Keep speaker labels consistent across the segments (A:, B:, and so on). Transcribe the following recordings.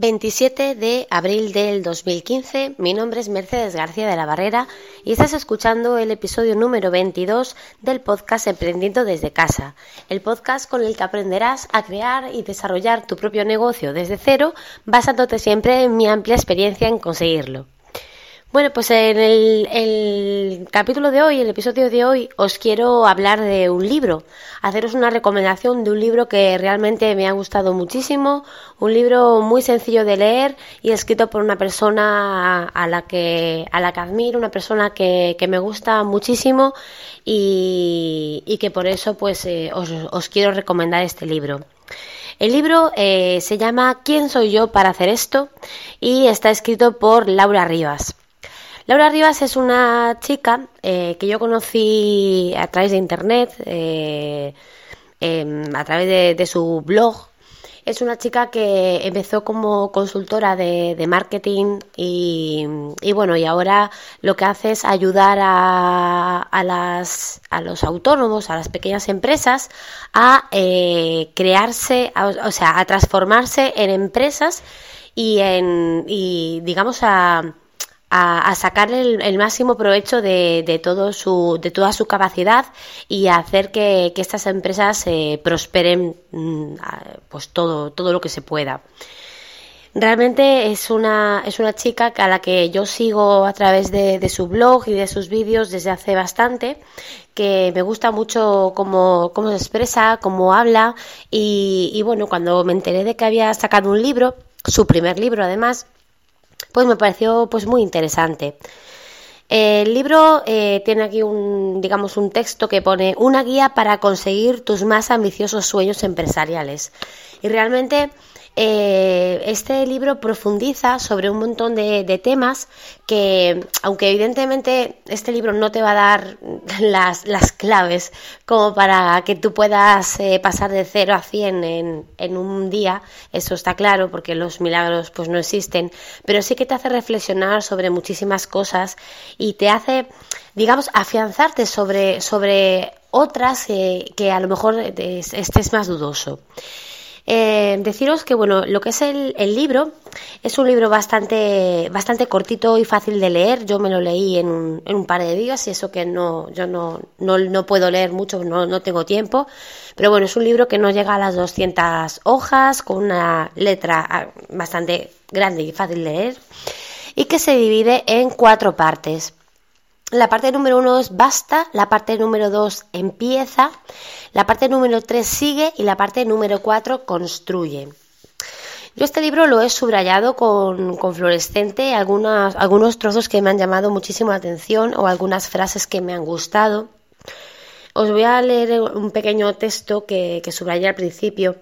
A: 27 de abril del 2015, mi nombre es Mercedes García de la Barrera y estás escuchando el episodio número 22 del podcast Emprendiendo desde casa, el podcast con el que aprenderás a crear y desarrollar tu propio negocio desde cero, basándote siempre en mi amplia experiencia en conseguirlo. Bueno, pues en el, capítulo de hoy, el episodio de hoy, os quiero hablar de un libro, haceros una recomendación de un libro que realmente me ha gustado muchísimo, un libro muy sencillo de leer y escrito por una persona a la que, a la que admiro, una persona que, me gusta muchísimo y, que por eso pues eh, os, quiero recomendar este libro. El libro eh, se llama ¿Quién soy yo para hacer esto? y está escrito por Laura Rivas. Laura Rivas es una chica eh, que yo conocí a través de internet, eh, em, a través de, su blog. Es una chica que empezó como consultora de, marketing y, bueno, y ahora lo que hace es ayudar a, las, a los autónomos, a las pequeñas empresas, a eh, crearse, o sea, a transformarse en empresas y en, y digamos a a, sacar el, máximo provecho de, todo su, de toda su capacidad y a hacer que, estas empresas eh, prosperen mm, pues todo, todo lo que se pueda. Realmente es una, es una chica a la que yo sigo a través de, su blog y de sus vídeos desde hace bastante, que me gusta mucho cómo, cómo se expresa, cómo habla y bueno, cuando me enteré de que había sacado un libro, su primer libro además, pues me pareció pues muy interesante. El libro eh, tiene aquí un, digamos, un texto que pone una guía para conseguir tus más ambiciosos sueños empresariales. Y realmente eh, este libro profundiza sobre un montón de, temas que, aunque evidentemente este libro no te va a dar las, claves como para que tú puedas eh, pasar de 0 a 100 en, en, un día, eso está claro porque los milagros pues no existen, pero sí que te hace reflexionar sobre muchísimas cosas y te hace, digamos, afianzarte sobre, sobre otras que a lo mejor estés más dudoso. Eh, deciros que bueno, lo que es el, libro es un libro bastante, bastante cortito y fácil de leer. Yo me lo leí en un, en un par de días y eso que no, yo no, no, puedo leer mucho, no, no tengo tiempo. Pero bueno, es un libro que no llega a las 200 hojas, con una letra ah, bastante grande y fácil de leer, y que se divide en cuatro partes. La parte número uno es basta, la parte número dos empieza, la parte número tres sigue y la parte número cuatro construye. Yo este libro lo he subrayado con, fluorescente, algunos trozos que me han llamado muchísimo la atención o algunas frases que me han gustado. Os voy a leer un pequeño texto que, subrayé al principio,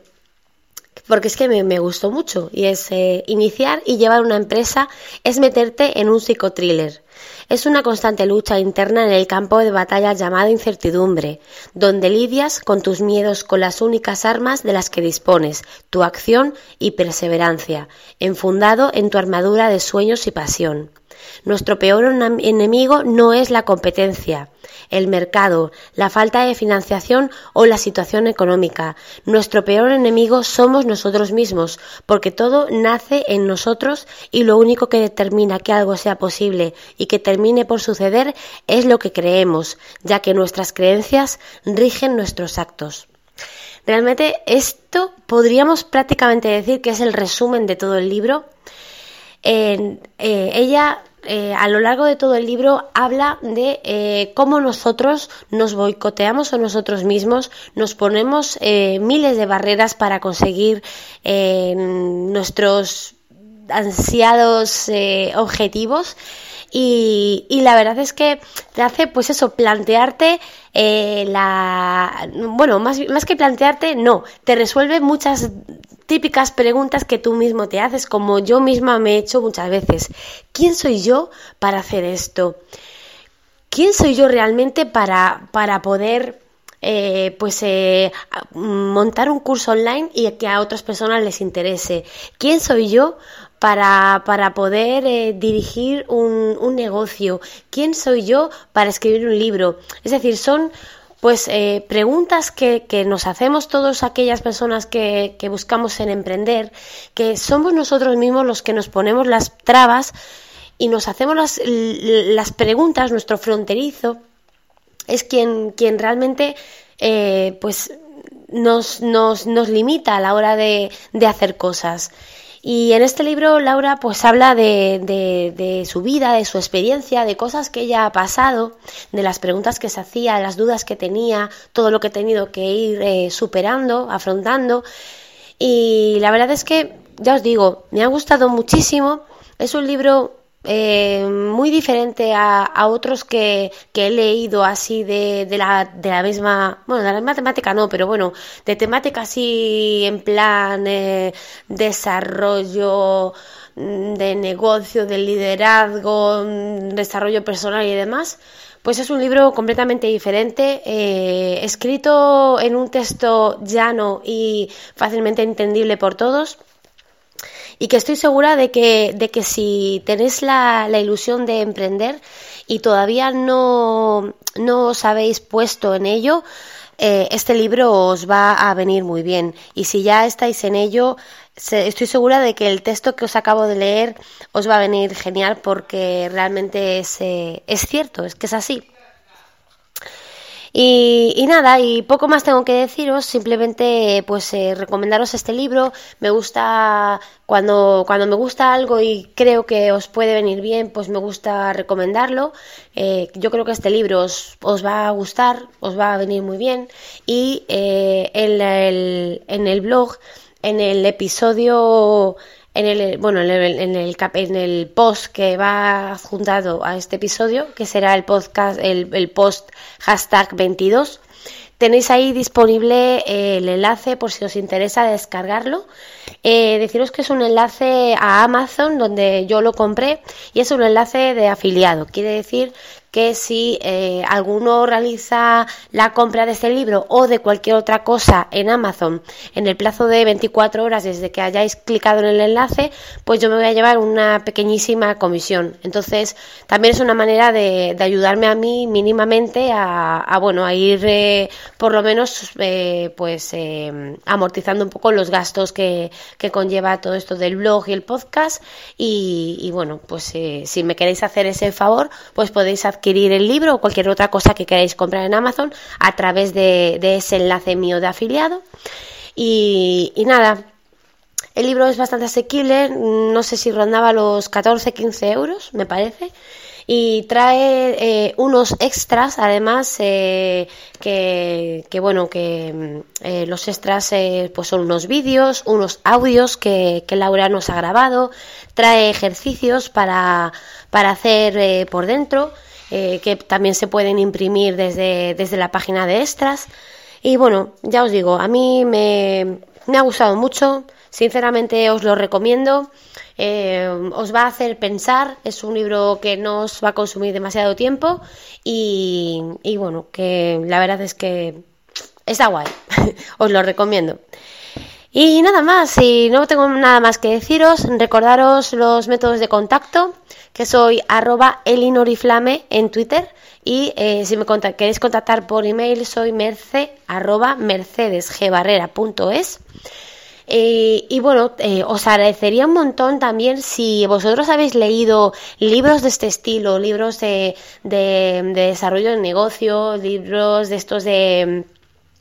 A: porque es que me, gustó mucho, y es eh, iniciar y llevar una empresa es meterte en un psicotriller. Es una constante lucha interna en el campo de batalla llamado incertidumbre, donde lidias con tus miedos con las únicas armas de las que dispones, tu acción y perseverancia, enfundado en tu armadura de sueños y pasión. Nuestro peor enemigo no es la competencia, el mercado, la falta de financiación o la situación económica. Nuestro peor enemigo somos nosotros mismos, porque todo nace en nosotros y lo único que determina que algo sea posible y que termine por suceder es lo que creemos, ya que nuestras creencias rigen nuestros actos. Realmente esto podríamos prácticamente decir que es el resumen de todo el libro. Eh, ella eh, a lo largo de todo el libro habla de eh, cómo nosotros nos boicoteamos a nosotros mismos, nos ponemos miles de barreras para conseguir nuestros ansiados objetivos y, la verdad es que te hace pues eso plantearte la bueno más, más que plantearte no te resuelve muchas típicas preguntas que tú mismo te haces, como yo misma me he hecho muchas veces. ¿Quién soy yo para hacer esto? ¿Quién soy yo realmente para, para poder eh, pues eh, montar un curso online y que a otras personas les interese? ¿Quién soy yo para, para poder eh, dirigir un, un negocio? ¿Quién soy yo para escribir un libro? Es decir, son pues eh, preguntas que, que, nos hacemos todas aquellas personas que, que buscamos en emprender, que somos nosotros mismos los que nos ponemos las trabas y nos hacemos las, las preguntas, nuestro fronterizo es quien, quien realmente eh, pues nos, nos, nos, limita a la hora de, de, hacer cosas. Y en este libro Laura pues habla de, de, de, su vida, de su experiencia, de cosas que ella ha pasado, de las preguntas que se hacía, las dudas que tenía, todo lo que ha tenido que ir eh, superando, afrontando. Y la verdad es que, ya os digo, me ha gustado muchísimo. Es un libro eh, muy diferente a, otros que, he leído así de, la, de la misma, bueno, de la misma temática no, pero bueno, de temática así en plan eh, desarrollo mm, de negocio, de liderazgo, mm, desarrollo personal y demás. Pues es un libro completamente diferente, eh, escrito en un texto llano y fácilmente entendible por todos y que estoy segura de que, de que si tenéis la, la ilusión de emprender y todavía no, no os habéis puesto en ello, eh, este libro os va a venir muy bien. Y si ya estáis en ello, estoy segura de que el texto que os acabo de leer os va a venir genial porque realmente es, eh, es cierto, es que es así. Y, nada, y poco más tengo que deciros, simplemente pues eh, recomendaros este libro. Me gusta, cuando, cuando me gusta algo y creo que os puede venir bien, pues me gusta recomendarlo. Eh, yo creo que este libro os, os, va a gustar, os va a venir muy bien. Y eh, en, el, en el blog, en el episodio en el, bueno, en el, en el, en el post que va adjuntado a este episodio, que será el podcast, el, el post hashtag 22, tenéis ahí disponible eh, el enlace por si os interesa descargarlo. Eh, deciros que es un enlace a Amazon donde yo lo compré y es un enlace de afiliado. Quiere decir que si eh, alguno realiza la compra de este libro o de cualquier otra cosa en Amazon en el plazo de 24 horas desde que hayáis clicado en el enlace, pues yo me voy a llevar una pequeñísima comisión. Entonces, también es una manera de, ayudarme a mí mínimamente a, bueno, a ir eh, por lo menos eh, pues amortizando un poco los gastos que, que, conlleva todo esto del blog y el podcast. Y, y bueno, pues si me queréis hacer ese favor, pues podéis adquirir adquirir el libro o cualquier otra cosa que queráis comprar en Amazon a través de, ese enlace mío de afiliado. Y, nada, el libro es bastante asequible, no sé si rondaba los 14-15 euros, me parece. Y trae eh, unos extras además eh, que, bueno que eh, los extras pues son unos vídeos unos audios que, que, Laura nos ha grabado. Trae ejercicios para, para hacer por dentro eh, que también se pueden imprimir desde, desde la página de extras. Y bueno, ya os digo, a mí me, ha gustado mucho, sinceramente os lo recomiendo. Eh, os va a hacer pensar, es un libro que no os va a consumir demasiado tiempo y, y bueno, que la verdad es que está guay, os lo recomiendo. Y nada más, si no tengo nada más que deciros, recordaros los métodos de contacto, que soy arroba elinoriflame en Twitter y eh, si me queréis contactar por email soy merce arroba mercedesgbarrera.es. Eh, y bueno, eh, os agradecería un montón también si vosotros habéis leído libros de este estilo, libros de, de, de desarrollo de negocio, libros de estos de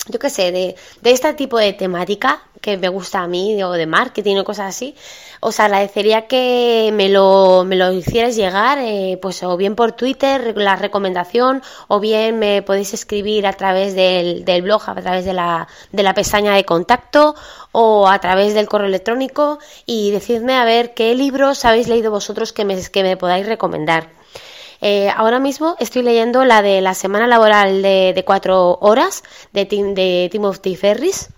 A: yo qué sé, de, de, este tipo de temática que me gusta a mí, o de marketing o cosas así, os agradecería que me lo, me lo hicierais llegar, eh, pues o bien por Twitter, la recomendación, o bien me podéis escribir a través del, del blog, a través de la, de la pestaña de contacto, o a través del correo electrónico, y decidme a ver qué libros habéis leído vosotros que me, que me podáis recomendar. Eh, ahora mismo estoy leyendo la de la semana laboral de, cuatro horas de, Tim, Timothy Ferris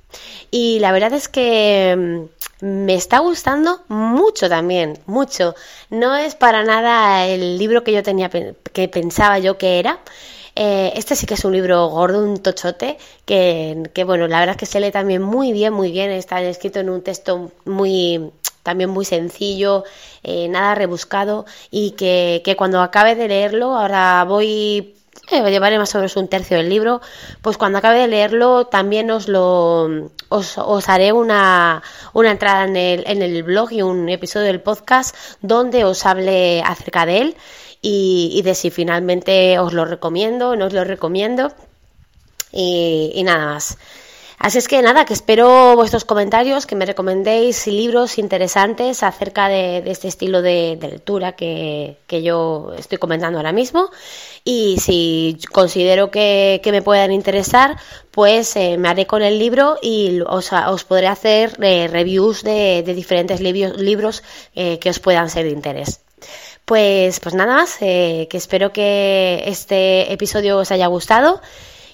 A: y la verdad es que mm, me está gustando mucho también, mucho. No es para nada el libro que yo tenía que pensaba yo que era. Eh, este sí que es un libro gordo, un tochote, que, que, bueno, la verdad es que se lee también muy bien, muy bien. Está escrito en un texto muy también muy sencillo, eh, nada rebuscado y que, que, cuando acabe de leerlo, ahora voy que llevaré más o menos un tercio del libro, pues cuando acabe de leerlo también os lo os, haré una, una entrada en el, en el blog y un episodio del podcast donde os hable acerca de él y, y de si finalmente os lo recomiendo o no os lo recomiendo y nada más. Así es que nada, que espero vuestros comentarios, que me recomendéis libros interesantes acerca de, este estilo de, lectura que, yo estoy comentando ahora mismo. Y si considero que, me puedan interesar, pues eh, me haré con el libro y os, podré hacer eh, reviews de, diferentes libros eh, que os puedan ser de interés. Pues, pues nada más, que espero que este episodio os haya gustado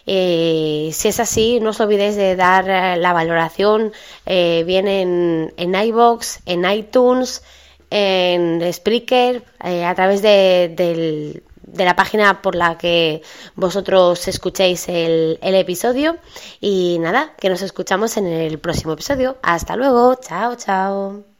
A: eh, si es así, no os olvidéis de dar eh, la valoración eh, bien en, en iBox, en iTunes, en Spreaker, a través de, la página por la que vosotros escuchéis el, el episodio. Y nada, que nos escuchamos en el próximo episodio. Hasta luego, chao, chao.